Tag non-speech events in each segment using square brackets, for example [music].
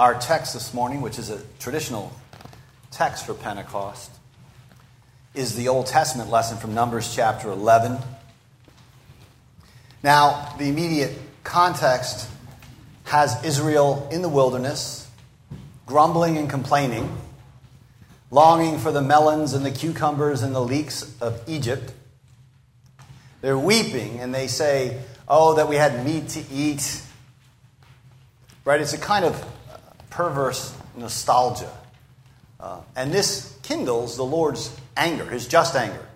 Our text this morning, which is a traditional text for Pentecost, is the Old Testament lesson from Numbers chapter 11. Now, the immediate context has Israel in the wilderness, grumbling and complaining, longing for the melons and the cucumbers and the leeks of Egypt. They're weeping and they say, Oh, that we had meat to eat. Right? It's a kind of perverse nostalgia. Uh, and this kindles the Lord's anger, his just anger.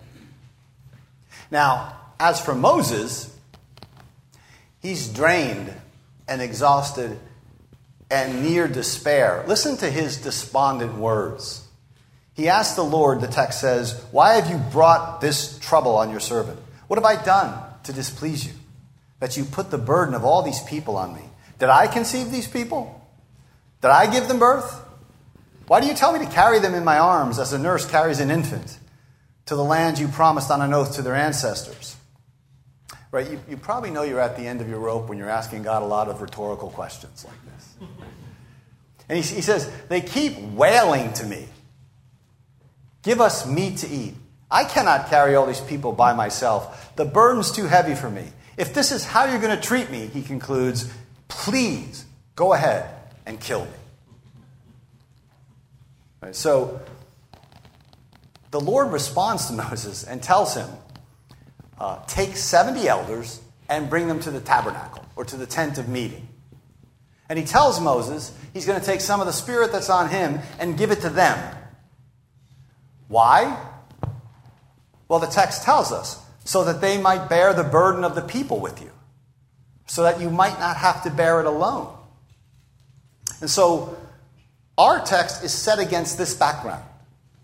Now, as for Moses, he's drained and exhausted and near despair. Listen to his despondent words. He asked the Lord, the text says, Why have you brought this trouble on your servant? What have I done to displease you? That you put the burden of all these people on me. Did I conceive these people? Did I give them birth? Why do you tell me to carry them in my arms as a nurse carries an infant to the land you promised on an oath to their ancestors? Right? You, you probably know you're at the end of your rope when you're asking God a lot of rhetorical questions like this. And he, he says, They keep wailing to me. Give us meat to eat. I cannot carry all these people by myself. The burden's too heavy for me. If this is how you're going to treat me, he concludes, please go ahead and kill me. Right, so the Lord responds to [laughs] Moses and tells him, uh, Take 70 elders and bring them to the tabernacle or to the tent of meeting. And he tells Moses he's going to take some of the spirit that's on him and give it to them. Why? Well, the text tells us so that they might bear the burden of the people with you, so that you might not have to bear it alone. And so our text is set against this background.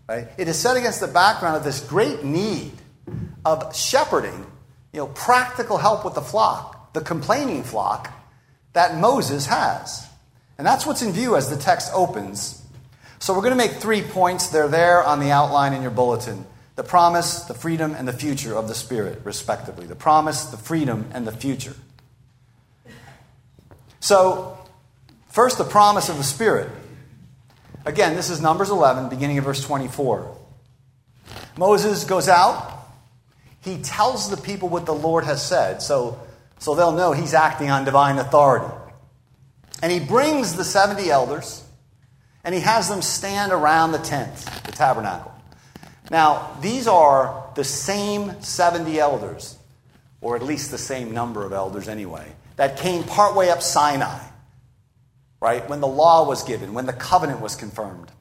Right? It is set against the background of this great need of shepherding, you know, practical help with the flock, the complaining flock that Moses has. And that's what's in view as the text opens. So we're going to make three points. They're there on the outline in your bulletin the promise, the freedom, and the future of the Spirit, respectively. The promise, the freedom, and the future. So, first, the promise of the Spirit. Again, this is Numbers 11, beginning of verse 24. Moses goes out. He tells the people what the Lord has said, so, so they'll know he's acting on divine authority. And he brings the 70 elders, and he has them stand around the tent, the tabernacle. Now, these are the same 70 elders, or at least the same number of elders anyway, that came partway up Sinai right? When the law was given, when the covenant was confirmed.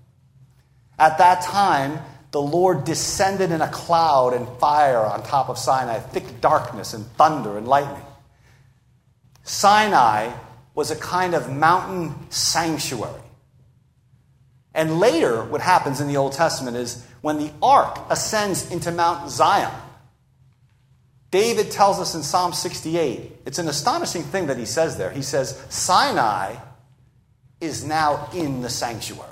At that time, the Lord descended in a cloud and fire on top of Sinai, thick darkness and thunder and lightning. Sinai was a kind of mountain sanctuary. And later, what happens in the Old Testament is when the ark ascends into Mount Zion, David tells us in Psalm 68, it's an astonishing thing that he says there. He says, Sinai is now in the sanctuary.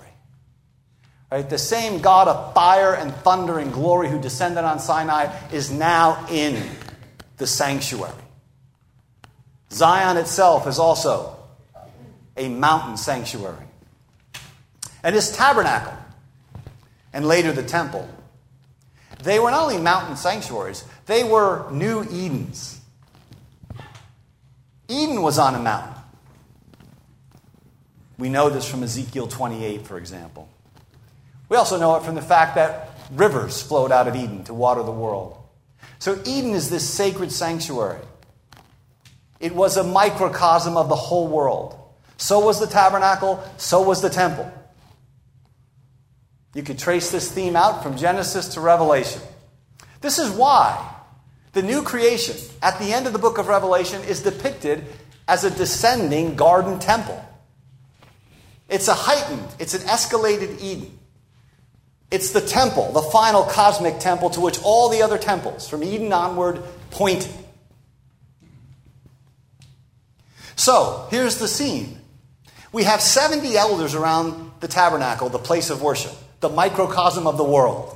Right? The same God of fire and thunder and glory who descended on Sinai is now in the sanctuary. Zion itself is also a mountain sanctuary. And his tabernacle, and later the temple, they were not only mountain sanctuaries, they were new Edens. Eden was on a mountain. We know this from Ezekiel 28, for example. We also know it from the fact that rivers flowed out of Eden to water the world. So, Eden is this sacred sanctuary. It was a microcosm of the whole world. So was the tabernacle, so was the temple. You could trace this theme out from Genesis to Revelation. This is why the new creation at the end of the book of Revelation is depicted as a descending garden temple. It's a heightened, it's an escalated Eden. It's the temple, the final cosmic temple to which all the other temples from Eden onward point. So, here's the scene. We have 70 elders around the tabernacle, the place of worship, the microcosm of the world.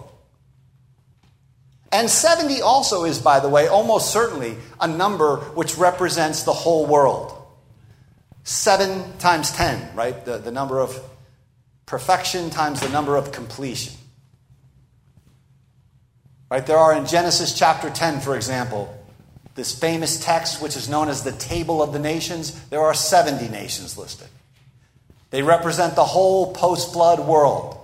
And 70 also is, by the way, almost certainly a number which represents the whole world. Seven times ten, right? The, the number of perfection times the number of completion. Right? There are in Genesis chapter 10, for example, this famous text which is known as the Table of the Nations. There are 70 nations listed. They represent the whole post flood world.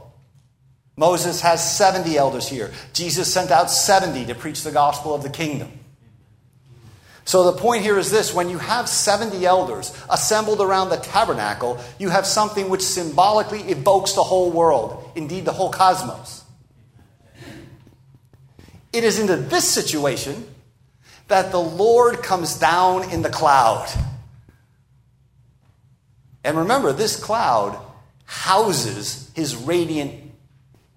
Moses has 70 elders here. Jesus sent out 70 to preach the gospel of the kingdom. So the point here is this when you have 70 elders assembled around the tabernacle, you have something which symbolically evokes the whole world, indeed, the whole cosmos. It is into this situation that the Lord comes down in the cloud. And remember, this cloud houses his radiant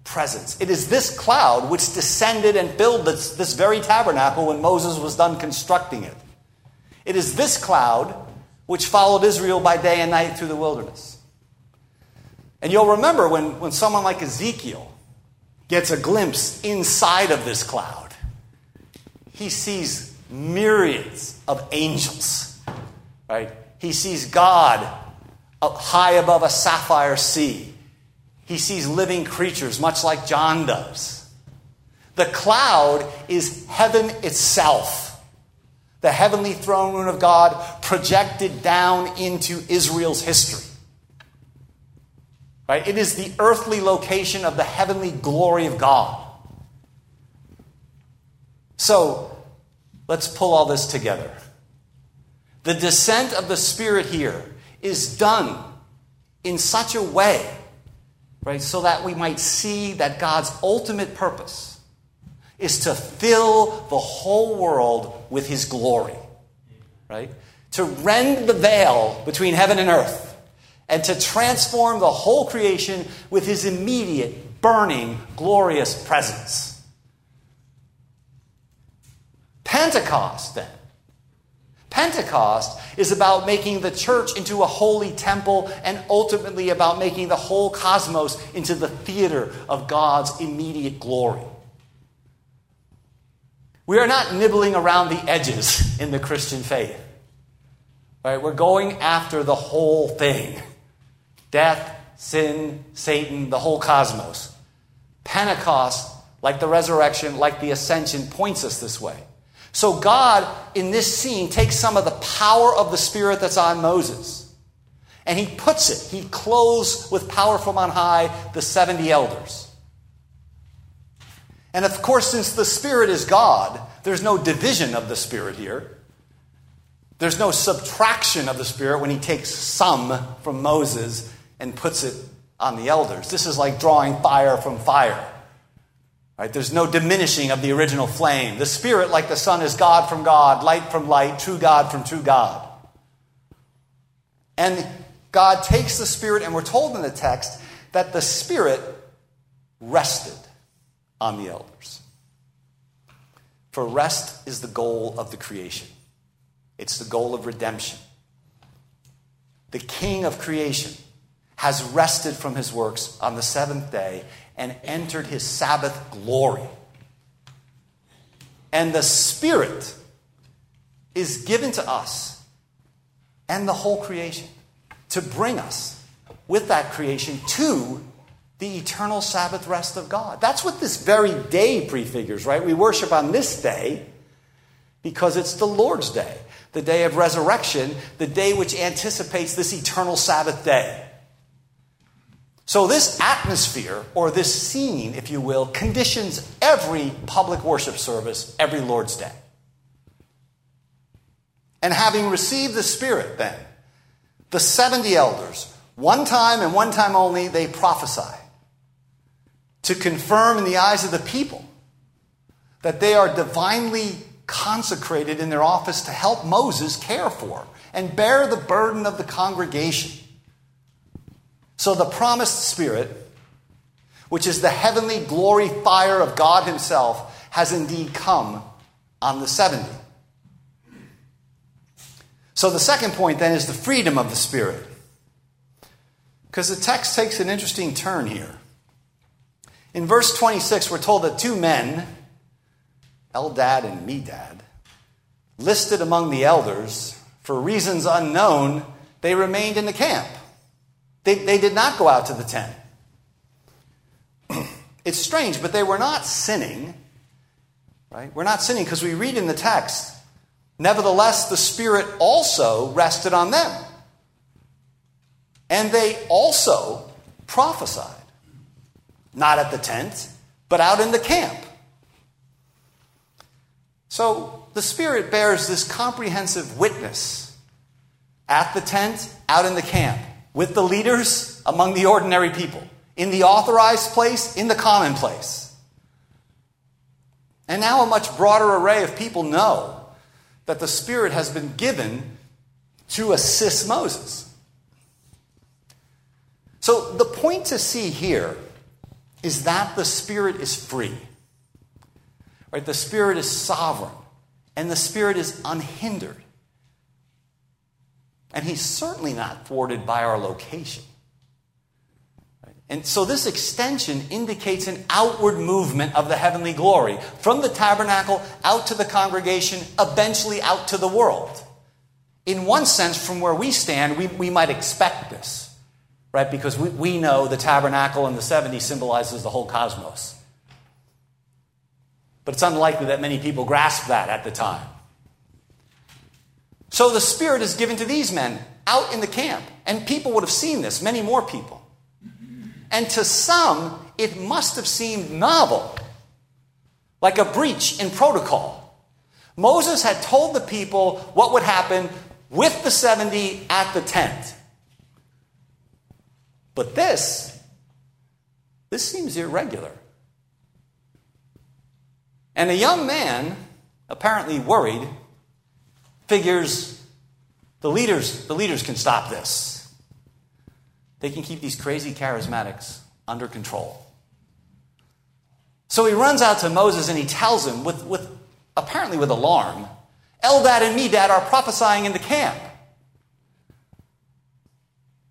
presence. It is this cloud which descended and filled this, this very tabernacle when Moses was done constructing it. It is this cloud which followed Israel by day and night through the wilderness. And you'll remember when, when someone like Ezekiel gets a glimpse inside of this cloud, he sees myriads of angels, right? He sees God high above a sapphire sea. He sees living creatures, much like John does. The cloud is heaven itself, the heavenly throne room of God projected down into Israel's history. Right? It is the earthly location of the heavenly glory of God. So, let's pull all this together. The descent of the Spirit here is done in such a way right? So that we might see that God's ultimate purpose is to fill the whole world with his glory, right? To rend the veil between heaven and earth and to transform the whole creation with his immediate, burning, glorious presence. Pentecost, then, Pentecost is about making the church into a holy temple and ultimately about making the whole cosmos into the theater of God's immediate glory. We are not nibbling around the edges in the Christian faith. Right? We're going after the whole thing death, sin, Satan, the whole cosmos. Pentecost, like the resurrection, like the ascension, points us this way. So God, in this scene, takes some of the power of the Spirit that's on Moses and he puts it, he clothes with power from on high the 70 elders. And of course, since the Spirit is God, there's no division of the Spirit here. There's no subtraction of the Spirit when he takes some from Moses and puts it on the elders. This is like drawing fire from fire. Right? There's no diminishing of the original flame. The Spirit, like the Son, is God from God, light from light, true God from true God. And God takes the Spirit, and we're told in the text that the Spirit rested on the elders. For rest is the goal of the creation, it's the goal of redemption. The King of creation has rested from his works on the seventh day and entered his Sabbath glory. And the Spirit is given to us and the whole creation to bring us with that creation to the eternal Sabbath rest of God. That's what this very day prefigures, right? We worship on this day because it's the Lord's day, the day of resurrection, the day which anticipates this eternal Sabbath day. So, this atmosphere, or this scene, if you will, conditions every public worship service every Lord's Day. And having received the Spirit, then, the 70 elders, one time and one time only, they prophesy to confirm in the eyes of the people that they are divinely consecrated in their office to help Moses care for and bear the burden of the congregation. So the promised Spirit, which is the heavenly glory fire of God Himself, has indeed come on the 70. So the second point then is the freedom of the Spirit. Because the text takes an interesting turn here. In verse 26, we're told that two men, Eldad and Medad, listed among the elders, for reasons unknown, they remained in the camp. They, they did not go out to the tent. [clears throat] it's strange, but they were not sinning. Right? We're not sinning because we read in the text, nevertheless, the Spirit also rested on them. And they also prophesied. Not at the tent, but out in the camp. So the Spirit bears this comprehensive witness at the tent, out in the camp, with the leaders, among the ordinary people, in the authorized place, in the common place. And now a much broader array of people know that the Spirit has been given to assist Moses. So the point to see here is that the Spirit is free. Right? The Spirit is sovereign, and the Spirit is unhindered. And He's certainly not thwarted by our location. And so this extension indicates an outward movement of the heavenly glory from the tabernacle out to the congregation, eventually out to the world. In one sense, from where we stand, we, we might expect this, right? Because we, we know the tabernacle in the 70s symbolizes the whole cosmos. But it's unlikely that many people grasped that at the time. So the Spirit is given to these men out in the camp, and people would have seen this, many more people. And to some, it must have seemed novel, like a breach in protocol. Moses had told the people what would happen with the 70 at the tent. But this, this seems irregular. And a young man, apparently worried, figures the leaders, the leaders can stop this. They can keep these crazy charismatics under control. So he runs out to Moses and he tells him, with, with apparently with alarm, Eldad and Medad are prophesying in the camp.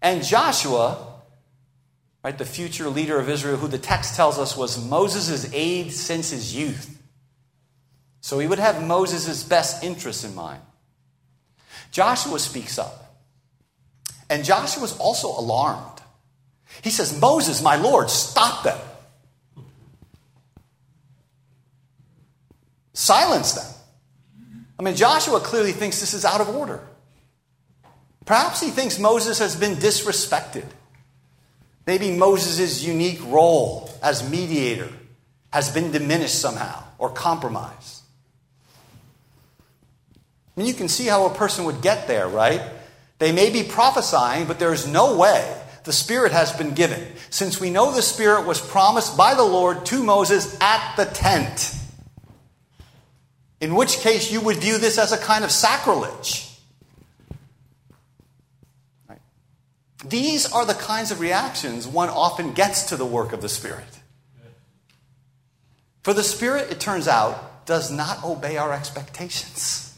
And Joshua, right, the future leader of Israel, who the text tells us was Moses' aide since his youth, so he would have Moses' best interests in mind. Joshua speaks up. And Joshua is also alarmed. He says, Moses, my Lord, stop them. Silence them. I mean, Joshua clearly thinks this is out of order. Perhaps he thinks Moses has been disrespected. Maybe Moses' unique role as mediator has been diminished somehow or compromised. You can see how a person would get there, right? They may be prophesying, but there's no way the Spirit has been given, since we know the Spirit was promised by the Lord to Moses at the tent. In which case, you would view this as a kind of sacrilege. Right? These are the kinds of reactions one often gets to the work of the Spirit. For the Spirit, it turns out, does not obey our expectations.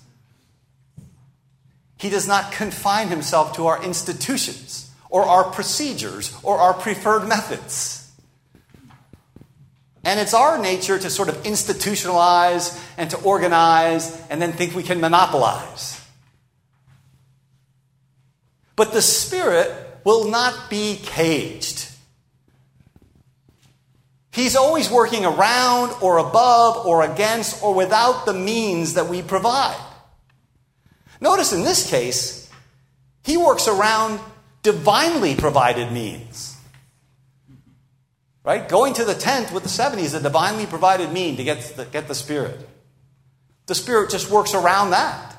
He does not confine himself to our institutions or our procedures or our preferred methods. And it's our nature to sort of institutionalize and to organize and then think we can monopolize. But the Spirit will not be caged. He's always working around or above or against or without the means that we provide. Notice in this case, he works around divinely provided means. Right? Going to the tent with the 70 is a divinely provided mean to get the, get the Spirit. The Spirit just works around that.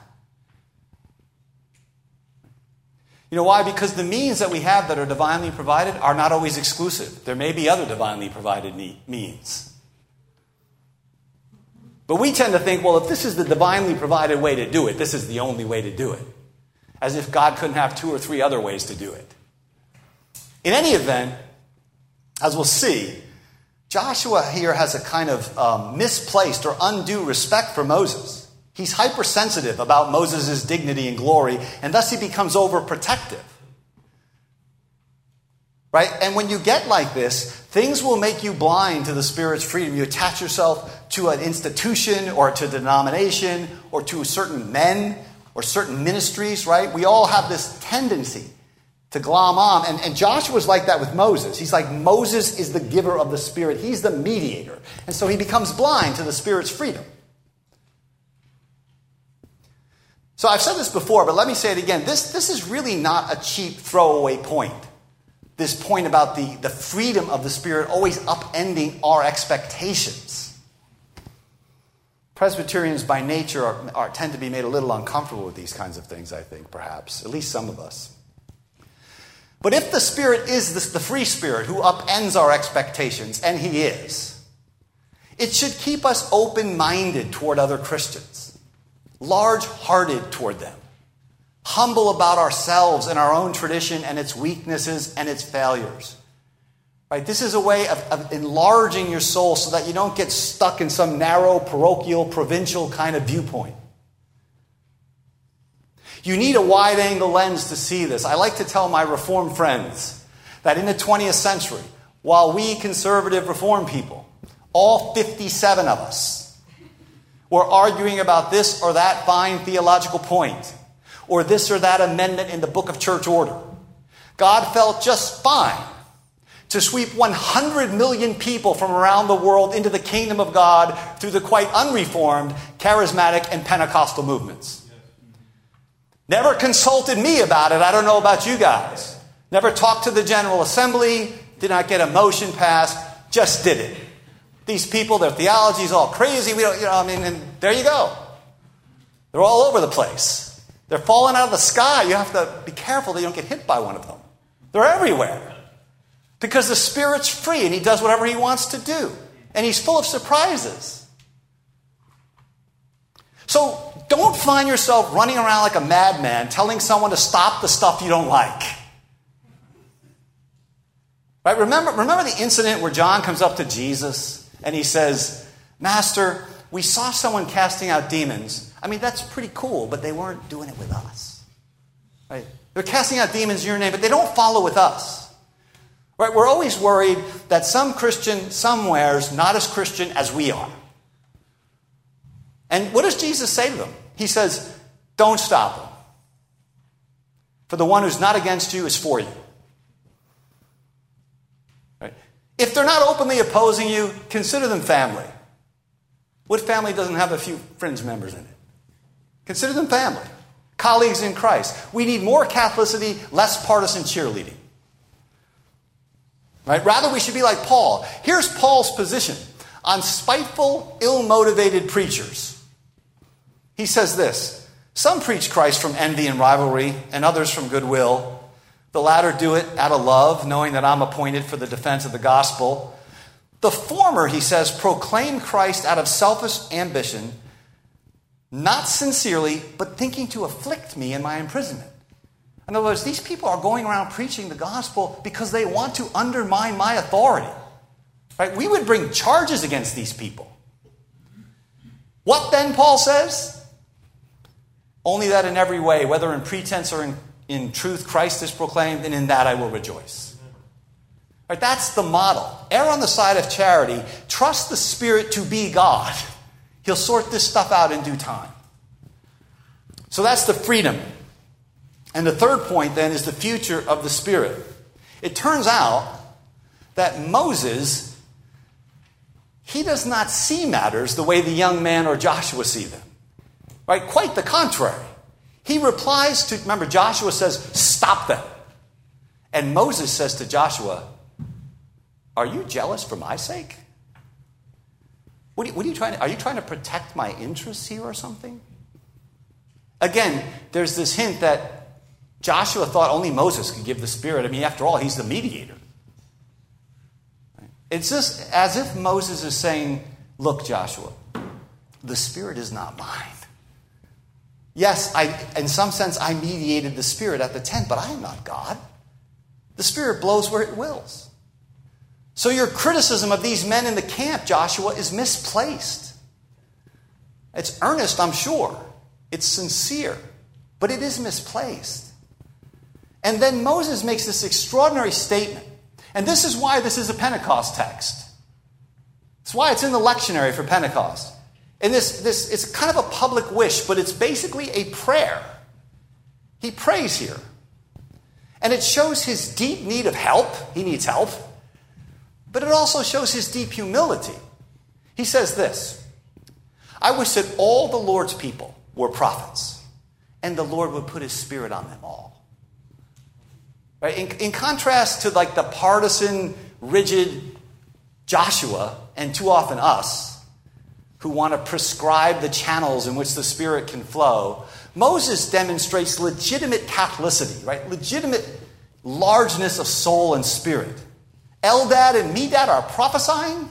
You know why? Because the means that we have that are divinely provided are not always exclusive. There may be other divinely provided means. But we tend to think, well, if this is the divinely provided way to do it, this is the only way to do it. As if God couldn't have two or three other ways to do it. In any event, as we'll see, Joshua here has a kind of um, misplaced or undue respect for Moses. He's hypersensitive about Moses' dignity and glory, and thus he becomes overprotective. Right? And when you get like this, things will make you blind to the Spirit's freedom. You attach yourself to an institution or to a denomination or to certain men or certain ministries, right? We all have this tendency to glom on. And, and Joshua's like that with Moses. He's like, Moses is the giver of the Spirit, he's the mediator. And so he becomes blind to the Spirit's freedom. So I've said this before, but let me say it again. This, this is really not a cheap throwaway point. This point about the, the freedom of the Spirit always upending our expectations. Presbyterians by nature are, are, tend to be made a little uncomfortable with these kinds of things, I think, perhaps, at least some of us. But if the Spirit is the, the free Spirit who upends our expectations, and He is, it should keep us open minded toward other Christians, large hearted toward them, humble about ourselves and our own tradition and its weaknesses and its failures. Right? This is a way of, of enlarging your soul so that you don't get stuck in some narrow, parochial, provincial kind of viewpoint. You need a wide angle lens to see this. I like to tell my Reformed friends that in the 20th century, while we conservative Reformed people, all 57 of us, were arguing about this or that fine theological point, or this or that amendment in the book of church order, God felt just fine to sweep 100 million people from around the world into the kingdom of God through the quite unreformed, charismatic, and Pentecostal movements. Never consulted me about it. I don't know about you guys. Never talked to the General Assembly, did not get a motion passed, just did it. These people, their theology is all crazy. We don't, you know, I mean, and there you go. They're all over the place. They're falling out of the sky. You have to be careful that you don't get hit by one of them. They're everywhere. Because the Spirit's free and He does whatever He wants to do. And He's full of surprises. So don't find yourself running around like a madman telling someone to stop the stuff you don't like. Right? Remember, remember the incident where John comes up to Jesus and he says, Master, we saw someone casting out demons. I mean, that's pretty cool, but they weren't doing it with us. Right? They're casting out demons in your name, but they don't follow with us. Right? We're always worried that some Christian somewhere's not as Christian as we are. And what does Jesus say to them? He says, Don't stop them. For the one who's not against you is for you. Right? If they're not openly opposing you, consider them family. What family doesn't have a few fringe members in it? Consider them family, colleagues in Christ. We need more Catholicity, less partisan cheerleading. Right? Rather, we should be like Paul. Here's Paul's position on spiteful, ill motivated preachers. He says this Some preach Christ from envy and rivalry, and others from goodwill. The latter do it out of love, knowing that I'm appointed for the defense of the gospel. The former, he says, proclaim Christ out of selfish ambition, not sincerely, but thinking to afflict me in my imprisonment. In other words, these people are going around preaching the gospel because they want to undermine my authority. Right? We would bring charges against these people. What then, Paul says? Only that in every way, whether in pretense or in, in truth, Christ is proclaimed, and in that I will rejoice. Right, that's the model. Err on the side of charity. Trust the Spirit to be God. [laughs] He'll sort this stuff out in due time. So that's the freedom. And the third point then is the future of the Spirit. It turns out that Moses, he does not see matters the way the young man or Joshua see them. Right? Quite the contrary. He replies to, remember, Joshua says, Stop them. And Moses says to Joshua, Are you jealous for my sake? What are, you, what are you trying to, are you trying to protect my interests here or something? Again, there's this hint that Joshua thought only Moses could give the Spirit. I mean, after all, he's the mediator. It's just as if Moses is saying, Look, Joshua, the Spirit is not mine. Yes, I, in some sense, I mediated the Spirit at the tent, but I am not God. The Spirit blows where it wills. So your criticism of these men in the camp, Joshua, is misplaced. It's earnest, I'm sure. It's sincere, but it is misplaced. And then Moses makes this extraordinary statement. And this is why this is a Pentecost text. It's why it's in the lectionary for Pentecost. And this, this it's kind of a public wish, but it's basically a prayer. He prays here. And it shows his deep need of help. He needs help. But it also shows his deep humility. He says this I wish that all the Lord's people were prophets, and the Lord would put his spirit on them all. Right? In, in contrast to like the partisan, rigid Joshua, and too often us, who want to prescribe the channels in which the Spirit can flow, Moses demonstrates legitimate Catholicity, right? Legitimate largeness of soul and spirit. Eldad and Medad are prophesying.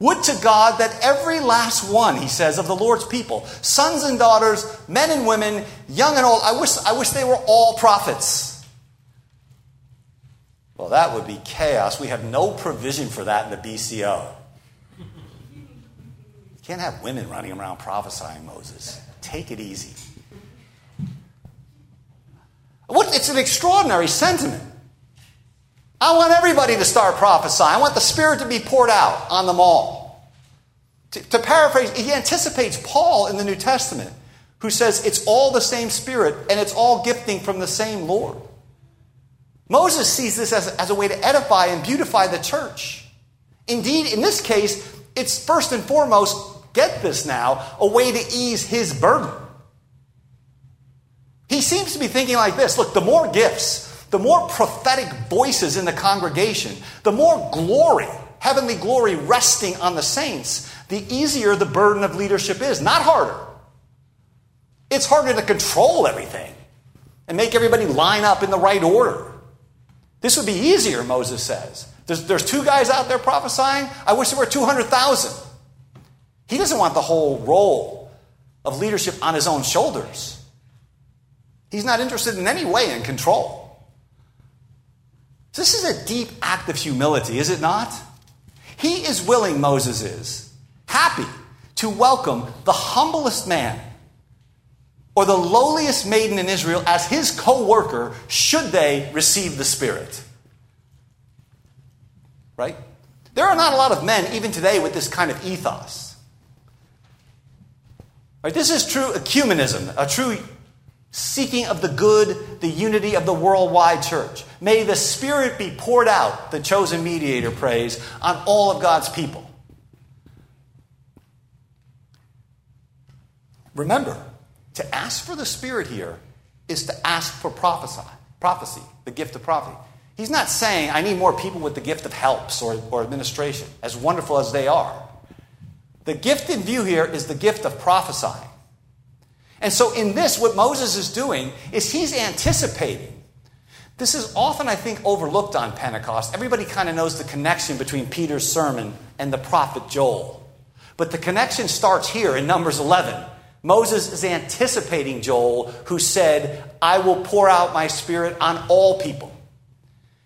Would to God that every last one, he says, of the Lord's people, sons and daughters, men and women, young and old, I wish, I wish they were all prophets. Well, that would be chaos. We have no provision for that in the BCO. You can't have women running around prophesying, Moses. Take it easy. What, it's an extraordinary sentiment. I want everybody to start prophesying. I want the Spirit to be poured out on them all. To, to paraphrase, he anticipates Paul in the New Testament, who says it's all the same Spirit and it's all gifting from the same Lord. Moses sees this as, as a way to edify and beautify the church. Indeed, in this case, it's first and foremost get this now, a way to ease his burden. He seems to be thinking like this look, the more gifts, the more prophetic voices in the congregation, the more glory, heavenly glory resting on the saints, the easier the burden of leadership is, not harder. It's harder to control everything and make everybody line up in the right order. This would be easier, Moses says. There's, there's two guys out there prophesying. I wish there were 200,000. He doesn't want the whole role of leadership on his own shoulders. He's not interested in any way in control. This is a deep act of humility, is it not? He is willing, Moses is, happy to welcome the humblest man or the lowliest maiden in Israel as his co worker should they receive the Spirit. Right? There are not a lot of men, even today, with this kind of ethos. Right? This is true ecumenism, a true seeking of the good, the unity of the worldwide church. May the Spirit be poured out, the chosen mediator prays, on all of God's people. Remember, to ask for the Spirit here is to ask for prophesy, prophecy, the gift of prophecy. He's not saying, I need more people with the gift of helps or, or administration, as wonderful as they are. The gift in view here is the gift of prophesying. And so, in this, what Moses is doing is he's anticipating. This is often, I think, overlooked on Pentecost. Everybody kind of knows the connection between Peter's sermon and the prophet Joel. But the connection starts here in Numbers 11. Moses is anticipating Joel, who said, I will pour out my spirit on all people.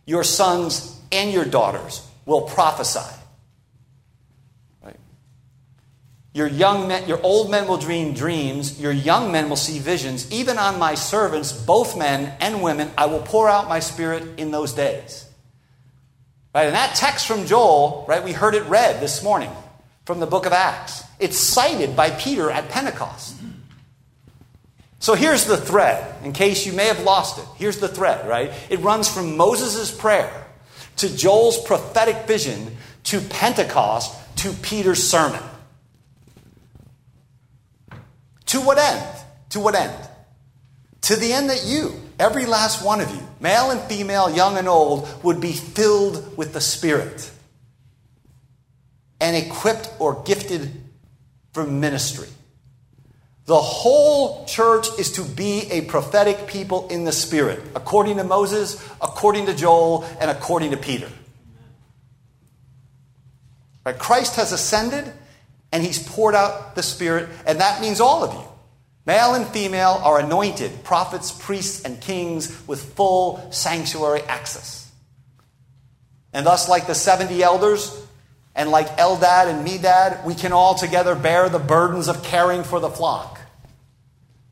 Your sons and your daughters will prophesy. Your young men, your old men will dream dreams, your young men will see visions. Even on my servants, both men and women, I will pour out my spirit in those days. Right? And that text from Joel, right, we heard it read this morning from the book of Acts. It's cited by Peter at Pentecost. So here's the thread, in case you may have lost it. Here's the thread, right? It runs from Moses' prayer to Joel's prophetic vision to Pentecost to Peter's sermon. To what end? To what end? To the end that you, every last one of you, male and female, young and old, would be filled with the Spirit and equipped or gifted for ministry. The whole church is to be a prophetic people in the Spirit, according to Moses, according to Joel, and according to Peter. Right? Christ has ascended, and he's poured out the Spirit, and that means all of you. Male and female are anointed prophets, priests, and kings with full sanctuary access. And thus, like the 70 elders, and like Eldad and Medad, we can all together bear the burdens of caring for the flock.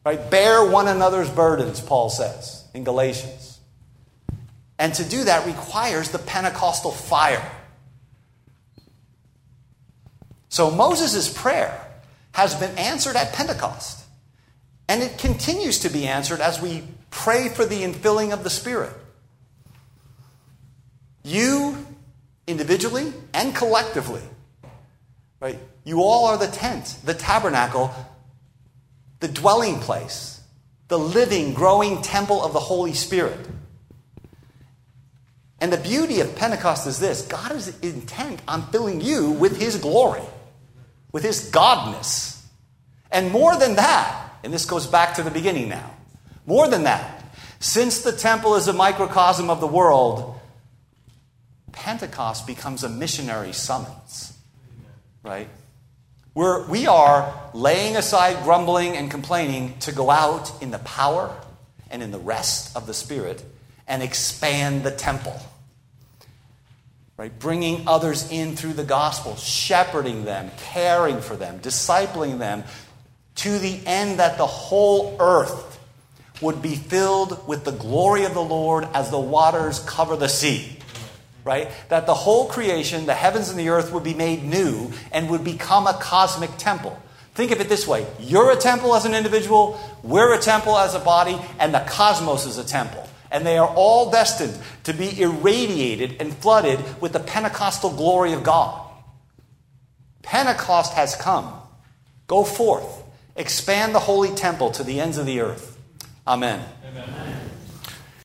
Right? Bear one another's burdens, Paul says in Galatians. And to do that requires the Pentecostal fire. So Moses' prayer has been answered at Pentecost. And it continues to be answered as we pray for the infilling of the Spirit. You, individually and collectively, right? You all are the tent, the tabernacle, the dwelling place, the living, growing temple of the Holy Spirit. And the beauty of Pentecost is this God is intent on filling you with His glory, with His godness. And more than that, and this goes back to the beginning now, more than that, since the temple is a microcosm of the world, Pentecost becomes a missionary summons, right? We're, we are laying aside grumbling and complaining to go out in the power and in the rest of the Spirit and expand the temple. Right? Bringing others in through the gospel, shepherding them, caring for them, discipling them to the end that the whole earth would be filled with the glory of the Lord as the waters cover the sea right? That the whole creation, the heavens and the earth, would be made new and would become a cosmic temple. Think of it this way you're a temple as an individual, we're a temple as a body, and the cosmos is a temple. And they are all destined to be irradiated and flooded with the Pentecostal glory of God. Pentecost has come. Go forth, expand the holy temple to the ends of the earth. Amen. Amen.